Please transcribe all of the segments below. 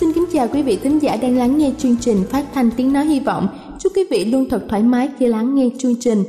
Xin kính chào quý vị thính giả đang lắng nghe chương trình phát thanh tiếng nói hy vọng. Chúc quý vị luôn thật thoải mái khi lắng nghe chương trình.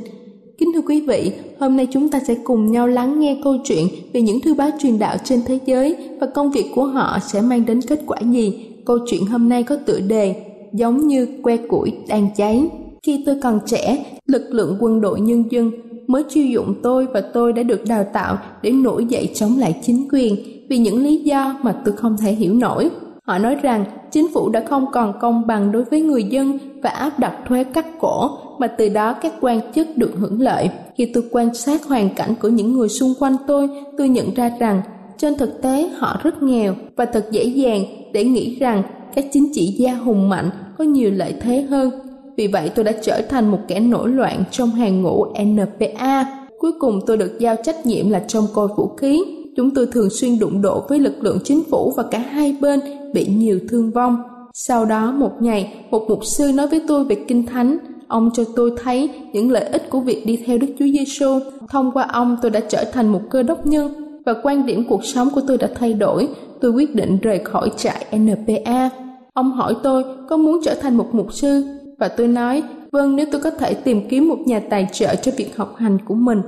Kính thưa quý vị, hôm nay chúng ta sẽ cùng nhau lắng nghe câu chuyện về những thư báo truyền đạo trên thế giới và công việc của họ sẽ mang đến kết quả gì. Câu chuyện hôm nay có tựa đề giống như que củi đang cháy. Khi tôi còn trẻ, lực lượng quân đội nhân dân mới chiêu dụng tôi và tôi đã được đào tạo để nổi dậy chống lại chính quyền vì những lý do mà tôi không thể hiểu nổi Họ nói rằng chính phủ đã không còn công bằng đối với người dân và áp đặt thuế cắt cổ, mà từ đó các quan chức được hưởng lợi. Khi tôi quan sát hoàn cảnh của những người xung quanh tôi, tôi nhận ra rằng trên thực tế họ rất nghèo và thật dễ dàng để nghĩ rằng các chính trị gia hùng mạnh có nhiều lợi thế hơn. Vì vậy tôi đã trở thành một kẻ nổi loạn trong hàng ngũ NPA. Cuối cùng tôi được giao trách nhiệm là trông coi vũ khí. Chúng tôi thường xuyên đụng độ với lực lượng chính phủ và cả hai bên bị nhiều thương vong. Sau đó một ngày, một mục sư nói với tôi về Kinh Thánh. Ông cho tôi thấy những lợi ích của việc đi theo Đức Chúa Giêsu. Thông qua ông tôi đã trở thành một cơ đốc nhân và quan điểm cuộc sống của tôi đã thay đổi. Tôi quyết định rời khỏi trại NPA. Ông hỏi tôi có muốn trở thành một mục sư và tôi nói vâng nếu tôi có thể tìm kiếm một nhà tài trợ cho việc học hành của mình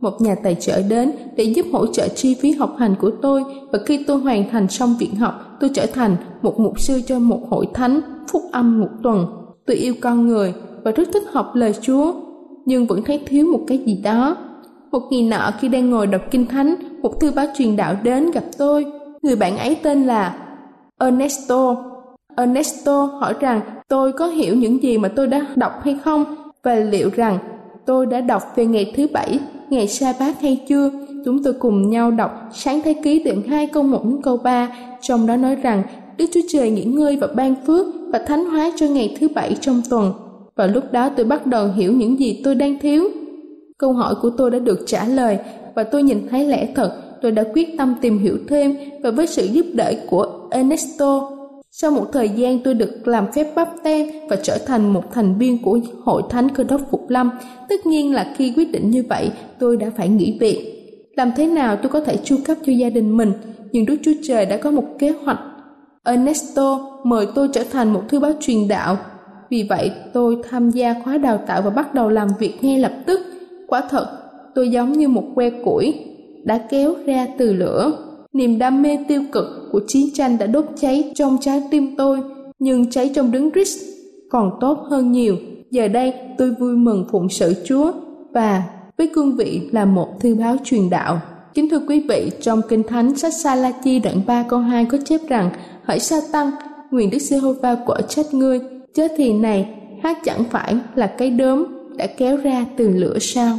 một nhà tài trợ đến để giúp hỗ trợ chi phí học hành của tôi và khi tôi hoàn thành xong viện học, tôi trở thành một mục sư cho một hội thánh phúc âm một tuần. Tôi yêu con người và rất thích học lời Chúa, nhưng vẫn thấy thiếu một cái gì đó. Một ngày nọ khi đang ngồi đọc kinh thánh, một thư báo truyền đạo đến gặp tôi. Người bạn ấy tên là Ernesto. Ernesto hỏi rằng tôi có hiểu những gì mà tôi đã đọc hay không và liệu rằng tôi đã đọc về ngày thứ bảy ngày sa bát hay chưa? Chúng tôi cùng nhau đọc sáng thế ký đoạn 2 câu 1 đến câu 3 trong đó nói rằng, Đức Chúa Trời nghỉ ngơi và ban phước và thánh hóa cho ngày thứ bảy trong tuần. Và lúc đó tôi bắt đầu hiểu những gì tôi đang thiếu. Câu hỏi của tôi đã được trả lời và tôi nhìn thấy lẽ thật. Tôi đã quyết tâm tìm hiểu thêm và với sự giúp đỡ của Ernesto sau một thời gian tôi được làm phép bắp tem và trở thành một thành viên của Hội Thánh Cơ đốc Phục Lâm. Tất nhiên là khi quyết định như vậy, tôi đã phải nghỉ việc. Làm thế nào tôi có thể chu cấp cho gia đình mình? Nhưng Đức Chúa Trời đã có một kế hoạch. Ernesto mời tôi trở thành một thư báo truyền đạo. Vì vậy, tôi tham gia khóa đào tạo và bắt đầu làm việc ngay lập tức. Quả thật, tôi giống như một que củi đã kéo ra từ lửa. Niềm đam mê tiêu cực của chiến tranh đã đốt cháy trong trái tim tôi, nhưng cháy trong đứng Christ còn tốt hơn nhiều. Giờ đây tôi vui mừng phụng sự Chúa và với cương vị là một thư báo truyền đạo. Kính thưa quý vị, trong Kinh Thánh sách Sa-la-chi đoạn 3 câu 2 có chép rằng Hỡi sa tăng, nguyện Đức Giê-hô-va quở trách ngươi, chớ thì này, hát chẳng phải là cái đốm đã kéo ra từ lửa sao.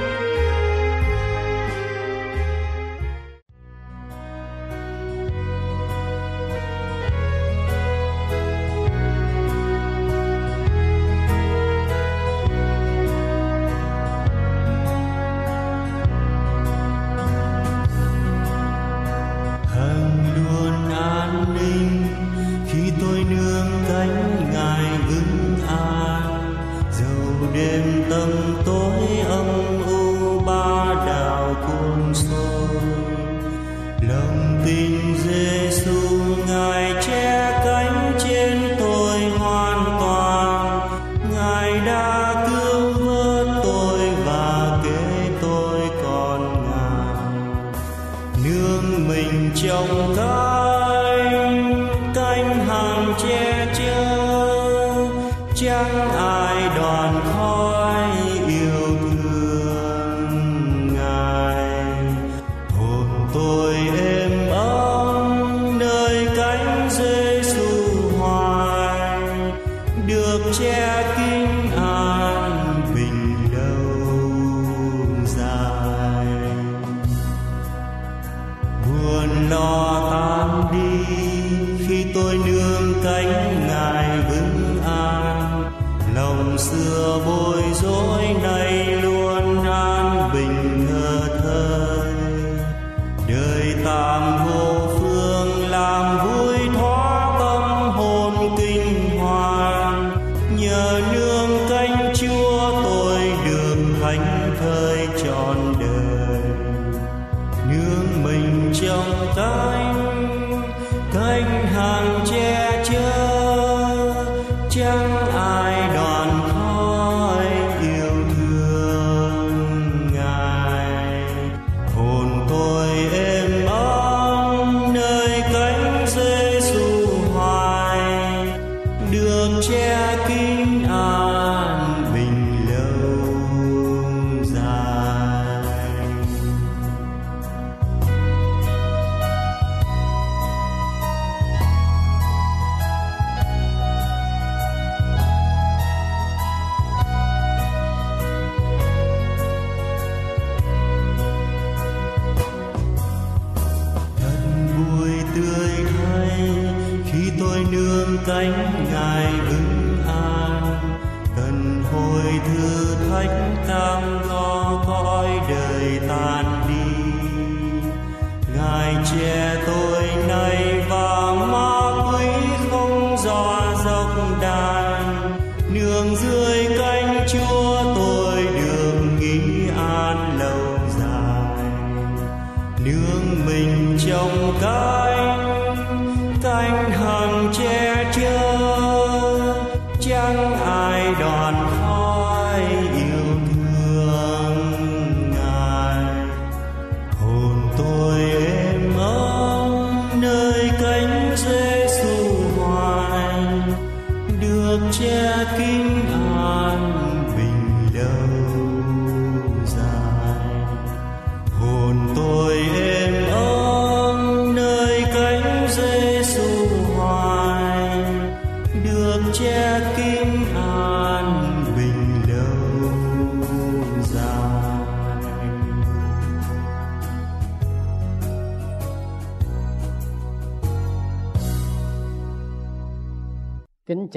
Xưa bối rối này luôn.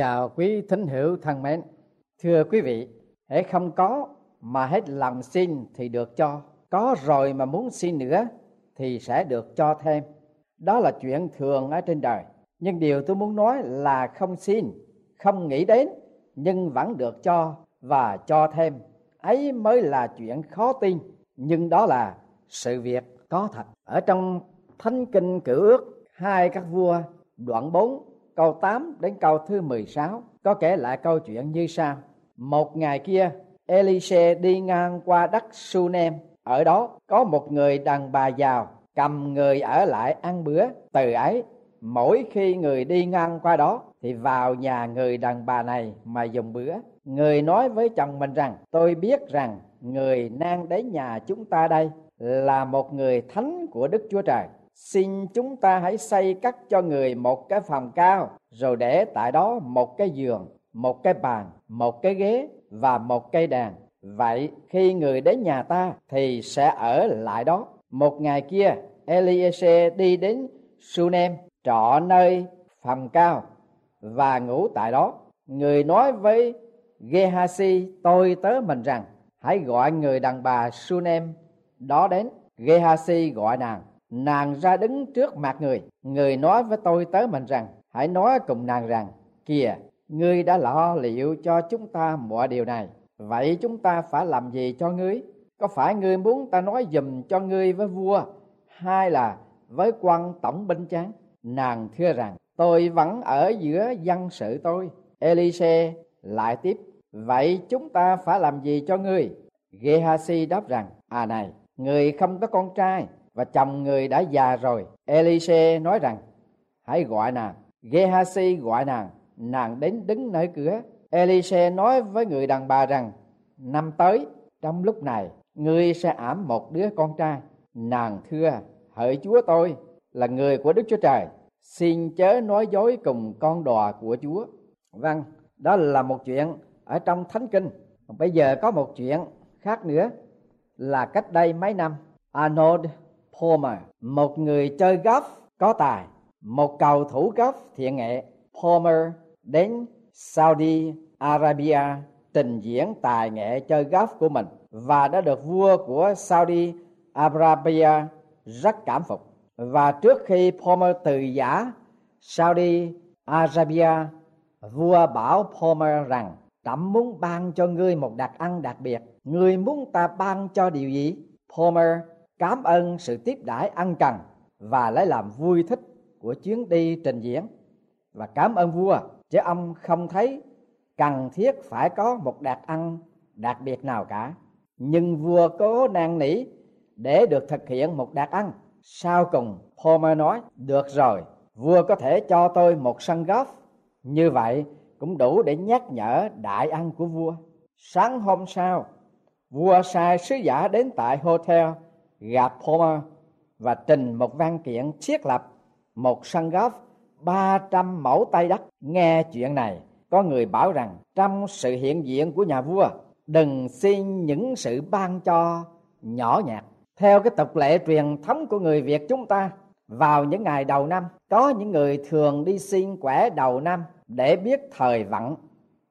Chào quý thính hữu thân mến. Thưa quý vị, hễ không có mà hết lòng xin thì được cho, có rồi mà muốn xin nữa thì sẽ được cho thêm. Đó là chuyện thường ở trên đời. Nhưng điều tôi muốn nói là không xin, không nghĩ đến nhưng vẫn được cho và cho thêm. Ấy mới là chuyện khó tin, nhưng đó là sự việc có thật. Ở trong Thánh kinh Cử ước hai các vua đoạn 4 câu 8 đến câu thứ 16 có kể lại câu chuyện như sau. Một ngày kia, Elise đi ngang qua đất Sunem. Ở đó có một người đàn bà giàu cầm người ở lại ăn bữa. Từ ấy, mỗi khi người đi ngang qua đó thì vào nhà người đàn bà này mà dùng bữa. Người nói với chồng mình rằng, tôi biết rằng người đang đến nhà chúng ta đây là một người thánh của Đức Chúa Trời xin chúng ta hãy xây cắt cho người một cái phòng cao, rồi để tại đó một cái giường, một cái bàn, một cái ghế và một cây đàn. Vậy khi người đến nhà ta thì sẽ ở lại đó. Một ngày kia, Eliezer đi đến Sunem, trọ nơi phòng cao, và ngủ tại đó. Người nói với Gehazi, tôi tớ mình rằng, hãy gọi người đàn bà Sunem đó đến. Gehazi gọi nàng nàng ra đứng trước mặt người. Người nói với tôi tới mình rằng, hãy nói cùng nàng rằng, kìa, ngươi đã lo liệu cho chúng ta mọi điều này. Vậy chúng ta phải làm gì cho ngươi? Có phải ngươi muốn ta nói dùm cho ngươi với vua, hay là với quan tổng binh chán nàng thưa rằng, tôi vẫn ở giữa dân sự tôi. Elise lại tiếp, vậy chúng ta phải làm gì cho ngươi? Gehazi đáp rằng à này người không có con trai và chồng người đã già rồi. Elise nói rằng hãy gọi nàng. Gehazi gọi nàng, nàng đến đứng nơi cửa. Elise nói với người đàn bà rằng năm tới trong lúc này ngươi sẽ ảm một đứa con trai. Nàng thưa hỡi chúa tôi là người của Đức Chúa Trời xin chớ nói dối cùng con đò của Chúa. Vâng, đó là một chuyện ở trong Thánh Kinh. Bây giờ có một chuyện khác nữa là cách đây mấy năm Arnold Palmer, một người chơi golf có tài, một cầu thủ golf thiện nghệ. Palmer đến Saudi Arabia trình diễn tài nghệ chơi golf của mình và đã được vua của Saudi Arabia rất cảm phục. Và trước khi Palmer từ giả Saudi Arabia, vua bảo Palmer rằng Trẫm muốn ban cho ngươi một đặc ăn đặc biệt. Ngươi muốn ta ban cho điều gì? Palmer cảm ơn sự tiếp đãi ăn cần và lấy làm vui thích của chuyến đi trình diễn. Và cảm ơn vua, chứ ông không thấy cần thiết phải có một đặc ăn đặc biệt nào cả. Nhưng vua cố năn nỉ để được thực hiện một đặc ăn sau cùng Homer nói, được rồi, vua có thể cho tôi một sân golf như vậy cũng đủ để nhắc nhở đại ăn của vua. Sáng hôm sau, vua sai sứ giả đến tại hotel gặp Homer và trình một văn kiện thiết lập một sân golf 300 mẫu tay đất. Nghe chuyện này, có người bảo rằng trong sự hiện diện của nhà vua, đừng xin những sự ban cho nhỏ nhặt. Theo cái tục lệ truyền thống của người Việt chúng ta, vào những ngày đầu năm, có những người thường đi xin quẻ đầu năm để biết thời vận,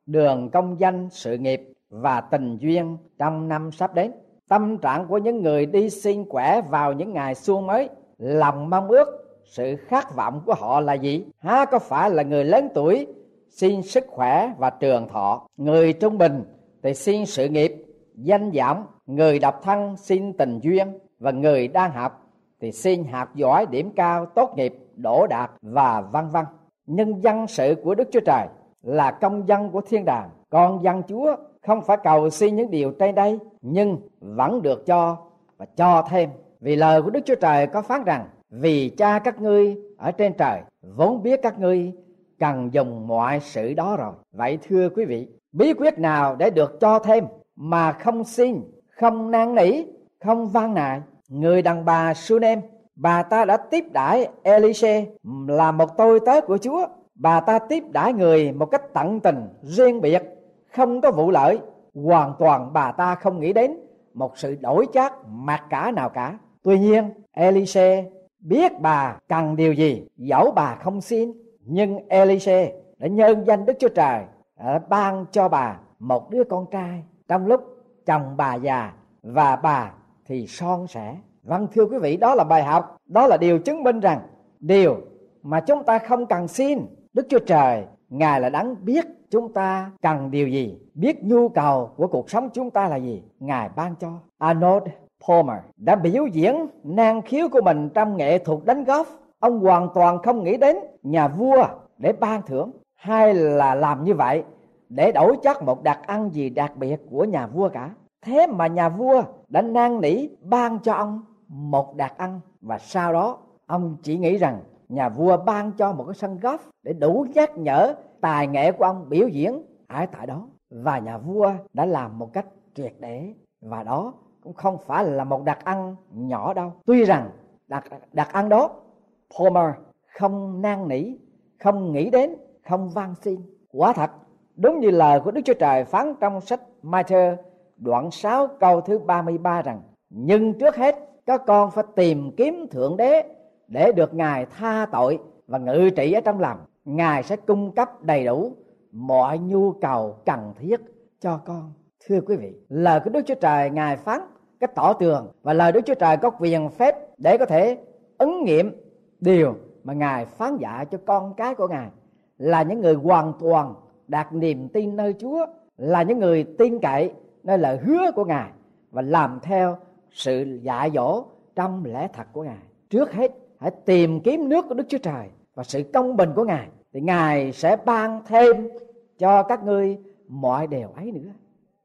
đường công danh, sự nghiệp và tình duyên trong năm sắp đến tâm trạng của những người đi xin khỏe vào những ngày xuân mới, lòng mong ước, sự khát vọng của họ là gì? Há có phải là người lớn tuổi xin sức khỏe và trường thọ? Người trung bình thì xin sự nghiệp, danh vọng. Người độc thân xin tình duyên. Và người đang học thì xin học giỏi điểm cao, tốt nghiệp, đỗ đạt và vân vân. Nhân dân sự của đức chúa trời là công dân của thiên đàng. Con dân chúa không phải cầu xin những điều trên đây, nhưng vẫn được cho và cho thêm. Vì lời của đức chúa trời có phán rằng, vì cha các ngươi ở trên trời, vốn biết các ngươi cần dùng mọi sự đó rồi. Vậy thưa quý vị, bí quyết nào để được cho thêm mà không xin, không năn nỉ, không van nài người đàn bà Sunem, bà ta đã tiếp đãi Elise là một tôi tớ của Chúa. Bà ta tiếp đãi người một cách tận tình, riêng biệt, không có vụ lợi, hoàn toàn bà ta không nghĩ đến một sự đổi chác mặc cả nào cả. Tuy nhiên, Elise biết bà cần điều gì, dẫu bà không xin, nhưng Elise đã nhân danh Đức Chúa Trời, đã ban cho bà một đứa con trai. Trong lúc chồng bà già và bà thì son sẻ. Vâng thưa quý vị, đó là bài học, đó là điều chứng minh rằng điều mà chúng ta không cần xin Đức Chúa Trời, Ngài là đáng biết chúng ta cần điều gì, biết nhu cầu của cuộc sống chúng ta là gì, Ngài ban cho. Arnold Palmer đã biểu diễn năng khiếu của mình trong nghệ thuật đánh golf ông hoàn toàn không nghĩ đến nhà vua để ban thưởng. Hay là làm như vậy để đổi chắc một đặc ăn gì đặc biệt của nhà vua cả. Thế mà nhà vua đã năn nỉ ban cho ông một đặc ăn và sau đó ông chỉ nghĩ rằng nhà vua ban cho một cái sân golf để đủ nhắc nhở tài nghệ của ông biểu diễn ở tại đó. Và nhà vua đã làm một cách triệt để. Và đó cũng không phải là một đặc ăn nhỏ đâu. Tuy rằng đặc đặc ăn đó, Palmer không năn nỉ, không nghĩ đến, không van xin. Quả thật, đúng như lời của Đức Chúa Trời phán trong sách Matthew, đoạn 6 câu thứ 33 rằng, nhưng trước hết, các con phải tìm kiếm thượng đế để được ngài tha tội và ngự trị ở trong lòng, ngài sẽ cung cấp đầy đủ mọi nhu cầu cần thiết cho con. Thưa quý vị, lời của đức chúa trời ngài phán cách tỏ tường và lời đức chúa trời có quyền phép để có thể ứng nghiệm điều mà ngài phán dạy cho con cái của ngài là những người hoàn toàn đạt niềm tin nơi chúa, là những người tin cậy nơi lời hứa của ngài và làm theo sự dạy dỗ trong lẽ thật của ngài. Trước hết hãy tìm kiếm nước của đức chúa trời và sự công bình của ngài, thì ngài sẽ ban thêm cho các ngươi mọi điều ấy nữa.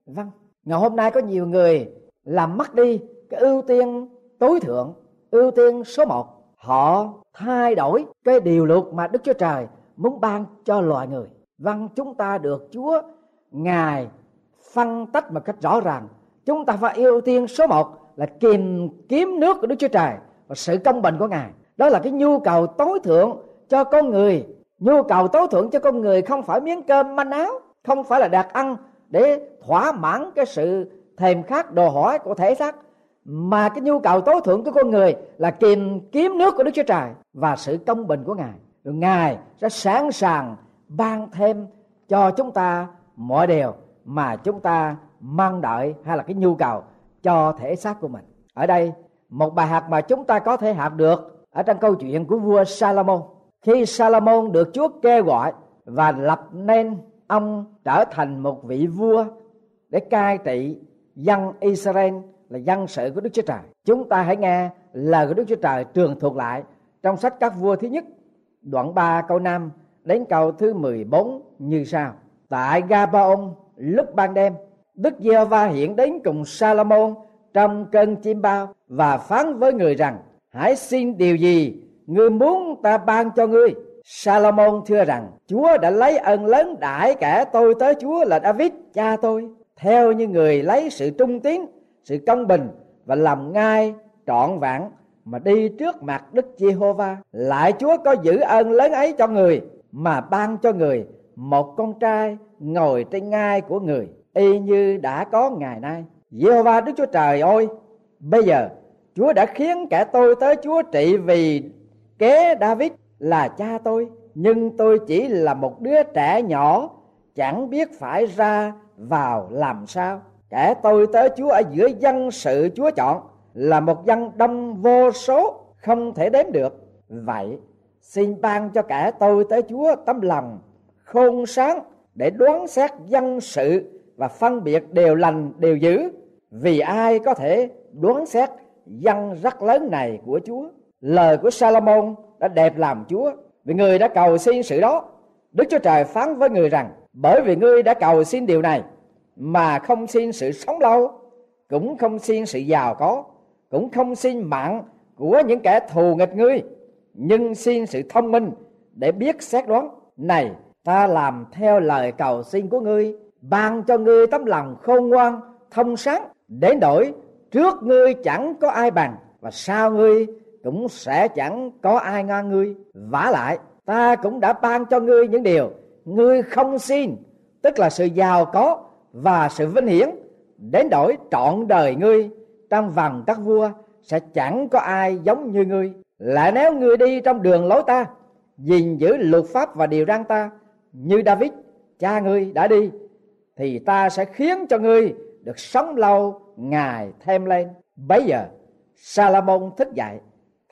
Vâng. Ngày hôm nay có nhiều người làm mất đi cái ưu tiên tối thượng, ưu tiên số một. Họ thay đổi cái điều luật mà đức chúa trời muốn ban cho loài người. Vâng chúng ta được chúa, ngài phân tách một cách rõ ràng. Chúng ta phải ưu tiên số một là tìm kiếm nước của đức chúa trời và sự công bình của ngài đó là cái nhu cầu tối thượng cho con người nhu cầu tối thượng cho con người không phải miếng cơm manh áo, không phải là đạt ăn để thỏa mãn cái sự thèm khát, đồ hỏi của thể xác, mà cái nhu cầu tối thượng của con người là tìm kiếm nước của Đức Chúa Trời và sự công bình của Ngài. Rồi Ngài sẽ sẵn sàng ban thêm cho chúng ta mọi điều mà chúng ta mong đợi hay là cái nhu cầu cho thể xác của mình. Ở đây, một bài học mà chúng ta có thể học được ở trong câu chuyện của vua Salomon. Khi Salomon được Chúa kêu gọi và lập nên, ông trở thành một vị vua để cai trị dân Israel là dân sự của Đức Chúa Trời. Chúng ta hãy nghe lời của Đức Chúa Trời trường thuộc lại trong sách các vua thứ nhất, đoạn 3 câu 5 đến câu thứ 14 như sau. Tại Gabaon, lúc ban đêm, Đức Giê-hô-va hiện đến cùng Salomon trong cơn chim bao và phán với người rằng hãy xin điều gì ngươi muốn ta ban cho ngươi? Salomon thưa rằng, Chúa đã lấy ân lớn đại kẻ tôi tới Chúa là David, cha tôi. Theo như người lấy sự trung tín, sự công bình và làm ngay trọn vẹn mà đi trước mặt Đức Giê-hô-va, lại Chúa có giữ ơn lớn ấy cho người mà ban cho người một con trai ngồi trên ngai của người, y như đã có ngày nay. Giê-hô-va Đức Chúa Trời ơi, bây giờ Chúa đã khiến kẻ tôi tới Chúa trị vì kế David là cha tôi, nhưng tôi chỉ là một đứa trẻ nhỏ, chẳng biết phải ra vào làm sao. Kẻ tôi tới Chúa ở giữa dân sự Chúa chọn là một dân đông vô số, không thể đếm được. Vậy, xin ban cho kẻ tôi tới Chúa tấm lòng khôn sáng để đoán xét dân sự và phân biệt đều lành đều dữ. Vì ai có thể đoán xét dân rất lớn này của Chúa. Lời của Salomon đã đẹp làm Chúa. Vì người đã cầu xin sự đó, Đức Chúa Trời phán với người rằng, bởi vì ngươi đã cầu xin điều này, mà không xin sự sống lâu, cũng không xin sự giàu có, cũng không xin mạng của những kẻ thù nghịch ngươi, nhưng xin sự thông minh để biết xét đoán. Này, ta làm theo lời cầu xin của ngươi, ban cho ngươi tấm lòng khôn ngoan, thông sáng, đến đổi trước ngươi chẳng có ai bằng, và sau ngươi cũng sẽ chẳng có ai ngang ngươi. Vả lại, ta cũng đã ban cho ngươi những điều ngươi không xin, tức là sự giàu có và sự vinh hiển. Đến đổi trọn đời ngươi, trong vòng các vua sẽ chẳng có ai giống như ngươi. Lại nếu ngươi đi trong đường lối ta, gìn giữ luật pháp và điều răn ta, như David, cha ngươi đã đi, thì ta sẽ khiến cho ngươi được sống lâu ngày thêm lên. Bấy giờ, Salomon thức dậy,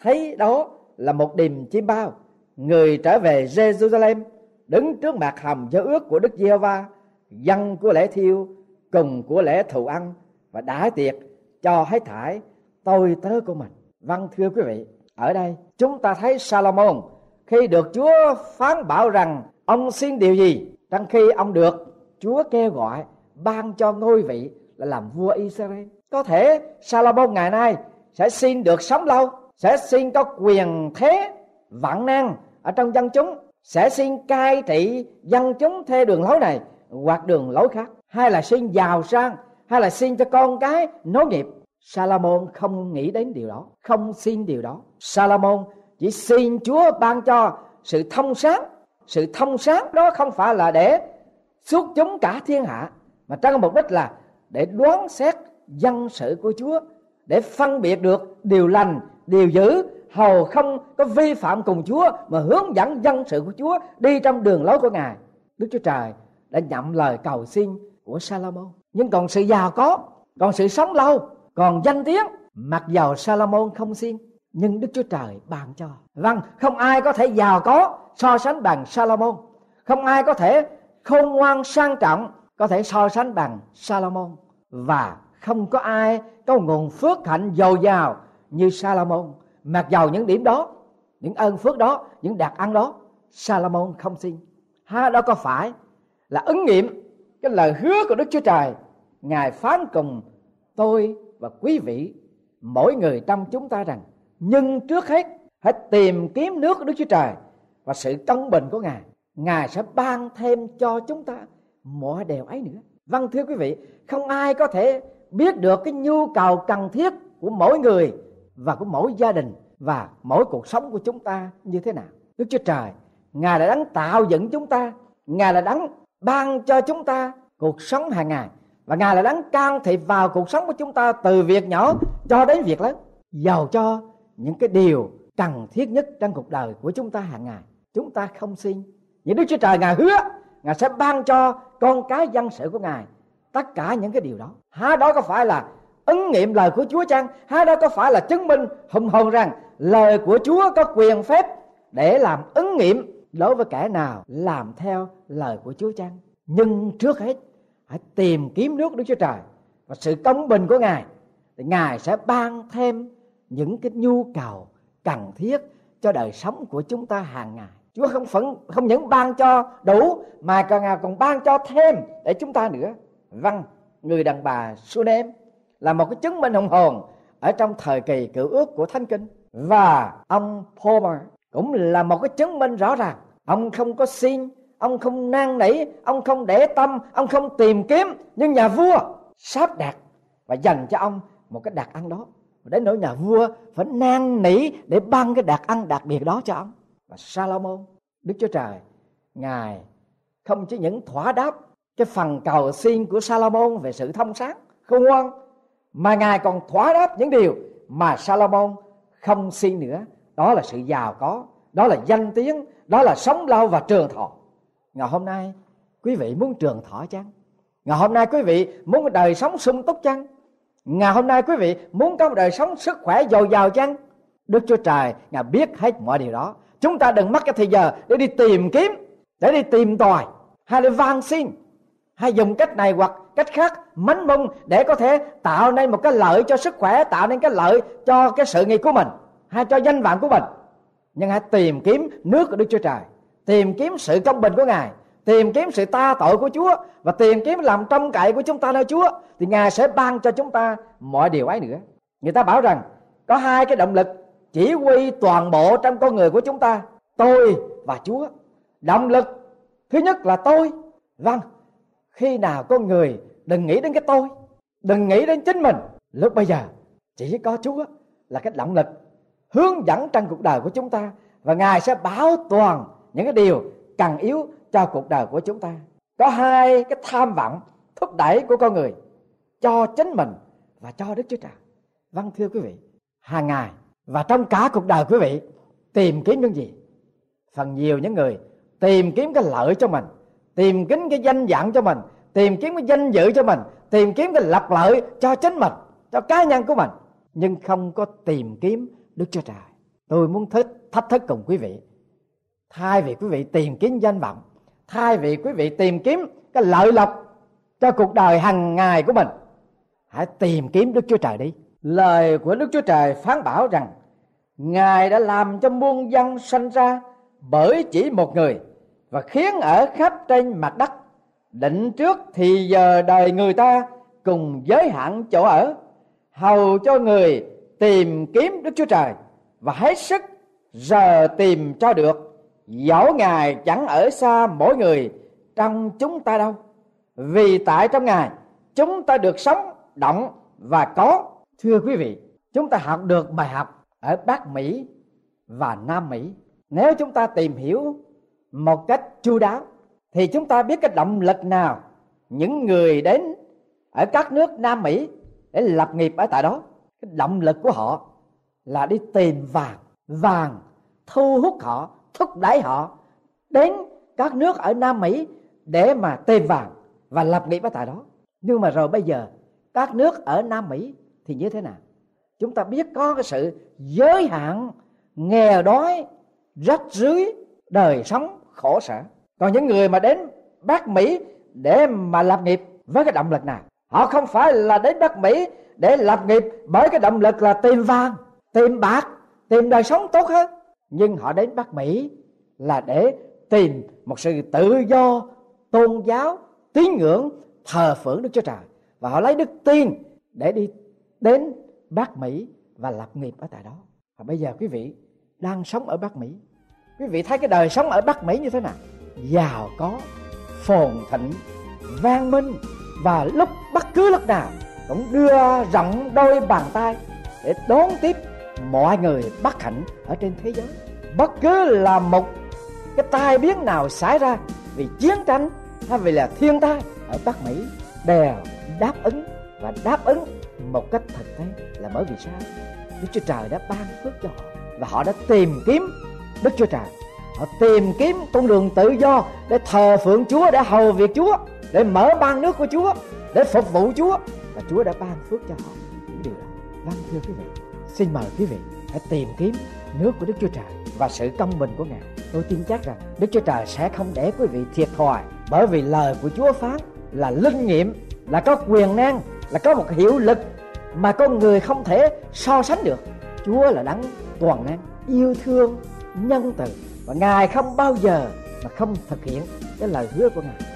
thấy đó là một điềm chiêm bao. Người trở về Jerusalem, đứng trước mặt hầm giao ước của Đức Giê-hô-va, dân của lễ thiêu, cùng của lễ thù ăn, và đã tiệc cho hết thải tôi tớ của mình. Vâng thưa quý vị, ở đây chúng ta thấy Salomon khi được Chúa phán bảo rằng ông xin điều gì? Trong khi ông được Chúa kêu gọi ban cho ngôi vị là làm vua Israel. Có thể Salomon ngày nay sẽ xin được sống lâu, sẽ xin có quyền thế, vạn năng ở trong dân chúng, sẽ xin cai trị dân chúng theo đường lối này hoặc đường lối khác. Hay là xin giàu sang, hay là xin cho con cái nối nghiệp. Salomon không nghĩ đến điều đó, không xin điều đó. Salomon chỉ xin Chúa ban cho sự thông sáng. Sự thông sáng đó không phải là để suốt chúng cả thiên hạ, mà trong mục đích là để đoán xét dân sự của Chúa, để phân biệt được điều lành, điều dữ. Hầu không có vi phạm cùng Chúa mà hướng dẫn dân sự của Chúa đi trong đường lối của Ngài. Đức Chúa Trời đã nhậm lời cầu xin của Salomon. Nhưng còn sự giàu có, còn sự sống lâu, còn danh tiếng, mặc dầu Salomon không xin, nhưng Đức Chúa Trời ban cho. Vâng không ai có thể giàu có so sánh bằng Salomon. Không ai có thể khôn ngoan sang trọng có thể so sánh bằng Salomon. Và không có ai có nguồn phước hạnh dồi dào như Salomon. Mặc dầu những điểm đó, những ơn phước đó, những đặc ăn đó, Salomon không xin. Ha, đó có phải là ứng nghiệm cái lời hứa của Đức Chúa Trời? Ngài phán cùng tôi và quý vị, mỗi người trong chúng ta rằng, nhưng trước hết, hãy tìm kiếm nước của Đức Chúa Trời và sự công bình của Ngài. Ngài sẽ ban thêm cho chúng ta mọi điều ấy nữa. Vâng thưa quý vị, Không ai có thể biết được cái nhu cầu cần thiết của mỗi người Và của mỗi gia đình Và mỗi cuộc sống của chúng ta như thế nào. Đức Chúa Trời, Ngài đã đấng tạo dựng chúng ta, Ngài là đấng ban cho chúng ta cuộc sống hàng ngày và ngài là đấng can thiệp vào cuộc sống của chúng ta từ việc nhỏ cho đến việc lớn, giàu cho những cái điều cần thiết nhất trong cuộc đời của chúng ta hàng ngày. Chúng ta không xin. Những đức chúa trời, ngài hứa, ngài sẽ ban cho con cái dân sự của ngài, tất cả những cái điều đó. Há đó có phải là ứng nghiệm lời của chúa chăng? Há đó có phải là chứng minh hùng hồn rằng lời của chúa có quyền phép để làm ứng nghiệm đối với kẻ nào làm theo lời của chúa chăng? Nhưng trước hết, hãy tìm kiếm nước Đức Chúa Trời và sự công bình của Ngài, thì Ngài sẽ ban thêm những cái nhu cầu cần thiết cho đời sống của chúng ta hàng ngày. Chúa không phận không những ban cho đủ mà còn Ngài còn ban cho thêm để chúng ta nữa. Vâng, người đàn bà Sunem là một cái chứng minh hùng hồn ở trong thời kỳ cựu ước của Thánh Kinh. Và ông Palmer cũng là một cái chứng minh rõ ràng. Ông không có xin ông không năn nỉ ông không để tâm ông không tìm kiếm nhưng nhà vua sắp đặt và dành cho ông một cái đặc ăn đó. Đến nỗi nhà vua phải năn nỉ để ban cái đặc ăn đặc biệt đó cho ông và Salomon, Đức Chúa Trời, ngài không chỉ những thỏa đáp cái phần cầu xin của Salomon về sự thông sáng, khôn ngoan, mà ngài còn thỏa đáp những điều mà Salomon không xin nữa. Đó là sự giàu có, đó là danh tiếng, đó là sống lâu và trường thọ. Ngày hôm nay, quý vị muốn trường thọ chăng? Ngày hôm nay quý vị muốn một đời sống sung túc chăng? Ngày hôm nay quý vị muốn có một đời sống sức khỏe dồi dào chăng? Đức chúa trời, ngài biết hết mọi điều đó chúng ta đừng mất cái thời giờ để đi tìm kiếm, để đi tìm tòi, hay để van xin, hay dùng cách này hoặc cách khác, mánh mông để có thể tạo nên một cái lợi cho sức khỏe, tạo nên cái lợi cho cái sự nghiệp của mình, hay cho danh vọng của mình. Nhưng hãy tìm kiếm nước của đức chúa trời, tìm kiếm sự công bình của ngài, tìm kiếm sự ta tội của chúa, và tìm kiếm làm trông cậy của chúng ta nơi chúa, thì ngài sẽ ban cho chúng ta mọi điều ấy nữa. Người ta bảo rằng, có hai cái động lực chỉ huy toàn bộ trong con người của chúng ta, tôi và chúa. Động lực thứ nhất là tôi. Vâng khi nào con người đừng nghĩ đến cái tôi, đừng nghĩ đến chính mình. Lúc bây giờ, chỉ có chúa là cái động lực hướng dẫn trong cuộc đời của chúng ta và ngài sẽ bảo toàn những cái điều cần yếu cho cuộc đời của chúng ta. Có hai cái tham vọng thúc đẩy của con người, cho chính mình và cho đức chúa trời. Vâng thưa quý vị, hàng ngày và trong cả cuộc đời quý vị, tìm kiếm những gì? Phần nhiều những người tìm kiếm cái lợi cho mình, tìm kiếm cái danh vọng cho mình, tìm kiếm cái danh dự cho mình, tìm kiếm cái lập lợi cho chính mình, cho cá nhân của mình. Nhưng không có tìm kiếm đức chúa trời. Tôi muốn thích thách thức cùng quý vị. Thay vì quý vị tìm kiếm danh vọng, thay vì quý vị tìm kiếm cái lợi lộc cho cuộc đời hàng ngày của mình, hãy tìm kiếm đức chúa trời đi lời của đức chúa trời phán bảo rằng, ngài đã làm cho muôn dân sanh ra bởi chỉ một người và khiến ở khắp trên mặt đất. Định trước thì giờ đời người ta cùng giới hạn chỗ ở. Hầu cho người tìm kiếm đức chúa trời và hết sức giờ tìm cho được. Dẫu ngài chẳng ở xa mỗi người trong chúng ta đâu. Vì tại trong ngài, chúng ta được sống, động và có thưa quý vị, chúng ta học được bài học ở bắc mỹ và nam mỹ. Nếu chúng ta tìm hiểu một cách chu đáo, thì chúng ta biết cái động lực nào những người đến ở các nước nam mỹ để lập nghiệp ở tại đó. Cái động lực của họ là đi tìm vàng vàng thu hút họ, thúc đẩy họ đến các nước ở nam mỹ để mà tìm vàng và lập nghiệp ở tại đó. Nhưng mà rồi bây giờ, các nước ở nam mỹ thì như thế nào? Chúng ta biết có cái sự giới hạn, nghèo đói, rách rưới, đời sống khổ sở. Còn những người mà đến bắc mỹ để mà lập nghiệp với cái động lực nào? Họ không phải là đến bắc mỹ để lập nghiệp bởi cái động lực là tìm vàng, tìm bạc, tìm đời sống tốt hơn. Nhưng họ đến bắc mỹ là để tìm một sự tự do, tôn giáo, tín ngưỡng thờ phượng đức chúa trời. Và họ lấy đức tin để đi đến bắc mỹ và lập nghiệp ở tại đó. Và bây giờ quý vị đang sống ở bắc mỹ. Quý vị thấy cái đời sống ở bắc mỹ như thế nào? Giàu có, phồn thịnh, vang minh và lúc bất cứ lúc nào cũng đưa rộng đôi bàn tay để đón tiếp mọi người bất hạnh ở trên thế giới. Bất cứ là một cái tai biến nào xảy ra vì chiến tranh hay vì là thiên tai ở bắc mỹ đều đáp ứng và đáp ứng một cách thực tế là bởi vì sao? Đức chúa trời đã ban phước cho họ và họ đã tìm kiếm đức chúa trời. Họ tìm kiếm con đường tự do để thờ phượng chúa, để hầu việc chúa, để mở ban nước của chúa, để phục vụ chúa. Và chúa đã ban phước cho họ những điều đó. Vâng thưa quý vị, xin mời quý vị hãy tìm kiếm nước của đức chúa trời và sự công bình của ngài. Tôi tin chắc rằng đức chúa trời sẽ không để quý vị thiệt thòi bởi vì lời của chúa phán là linh nghiệm, là có quyền năng, là có một hiệu lực mà con người không thể so sánh được. Chúa là đấng toàn năng, yêu thương, nhân từ, và ngài không bao giờ mà không thực hiện cái lời hứa của ngài.